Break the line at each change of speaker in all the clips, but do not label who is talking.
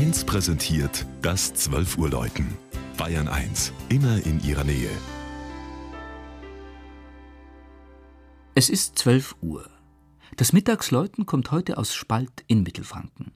1 präsentiert das 12 Uhr Läuten. Bayern 1, immer in ihrer Nähe.
Es ist 12 Uhr. Das Mittagsläuten kommt heute aus Spalt in Mittelfranken.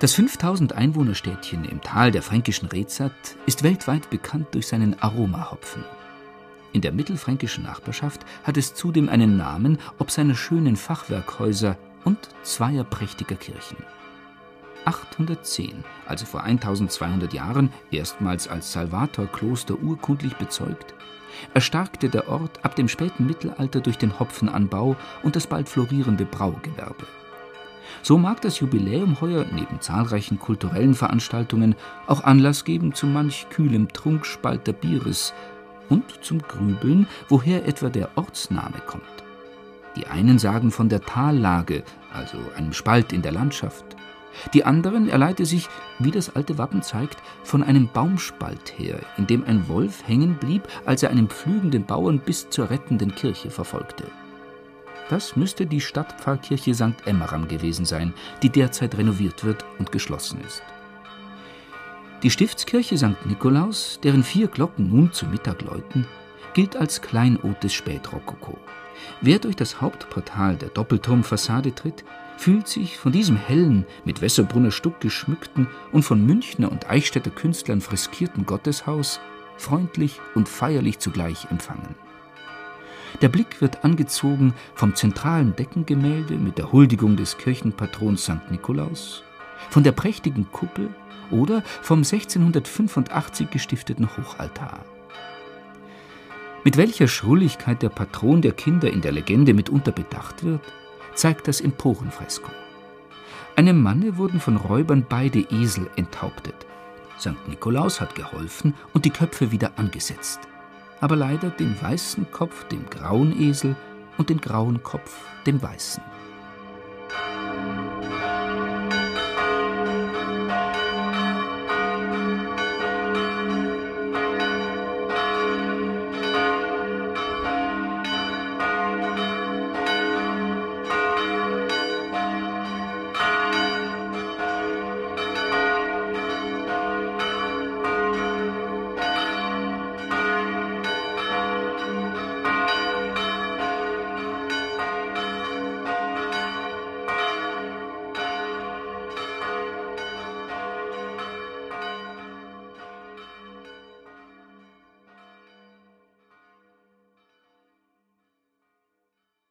Das 5000 Einwohnerstädtchen im Tal der fränkischen Rezat ist weltweit bekannt durch seinen Aromahopfen. In der mittelfränkischen Nachbarschaft hat es zudem einen Namen ob seiner schönen Fachwerkhäuser und zweier prächtiger Kirchen. 810, also vor 1200 Jahren, erstmals als Salvatorkloster urkundlich bezeugt, erstarkte der Ort ab dem späten Mittelalter durch den Hopfenanbau und das bald florierende Braugewerbe. So mag das Jubiläum heuer neben zahlreichen kulturellen Veranstaltungen auch Anlass geben zu manch kühlem Trunkspalter Bieres und zum Grübeln, woher etwa der Ortsname kommt. Die einen sagen von der Tallage, also einem Spalt in der Landschaft. Die anderen erleite sich, wie das alte Wappen zeigt, von einem Baumspalt her, in dem ein Wolf hängen blieb, als er einen pflügenden Bauern bis zur rettenden Kirche verfolgte. Das müsste die Stadtpfarrkirche St. Emmeram gewesen sein, die derzeit renoviert wird und geschlossen ist. Die Stiftskirche St. Nikolaus, deren vier Glocken nun zu Mittag läuten, gilt als Kleinod des Spätrokoko. Wer durch das Hauptportal der Doppelturmfassade tritt, fühlt sich von diesem hellen, mit Wässerbrunner Stuck geschmückten und von Münchner und Eichstätter Künstlern freskierten Gotteshaus freundlich und feierlich zugleich empfangen. Der Blick wird angezogen vom zentralen Deckengemälde mit der Huldigung des Kirchenpatrons St. Nikolaus, von der prächtigen Kuppel oder vom 1685 gestifteten Hochaltar. Mit welcher Schrulligkeit der Patron der Kinder in der Legende mitunter bedacht wird, zeigt das Emporenfresko. Einem Manne wurden von Räubern beide Esel enthauptet. St. Nikolaus hat geholfen und die Köpfe wieder angesetzt aber leider den weißen Kopf dem grauen Esel und den grauen Kopf dem weißen.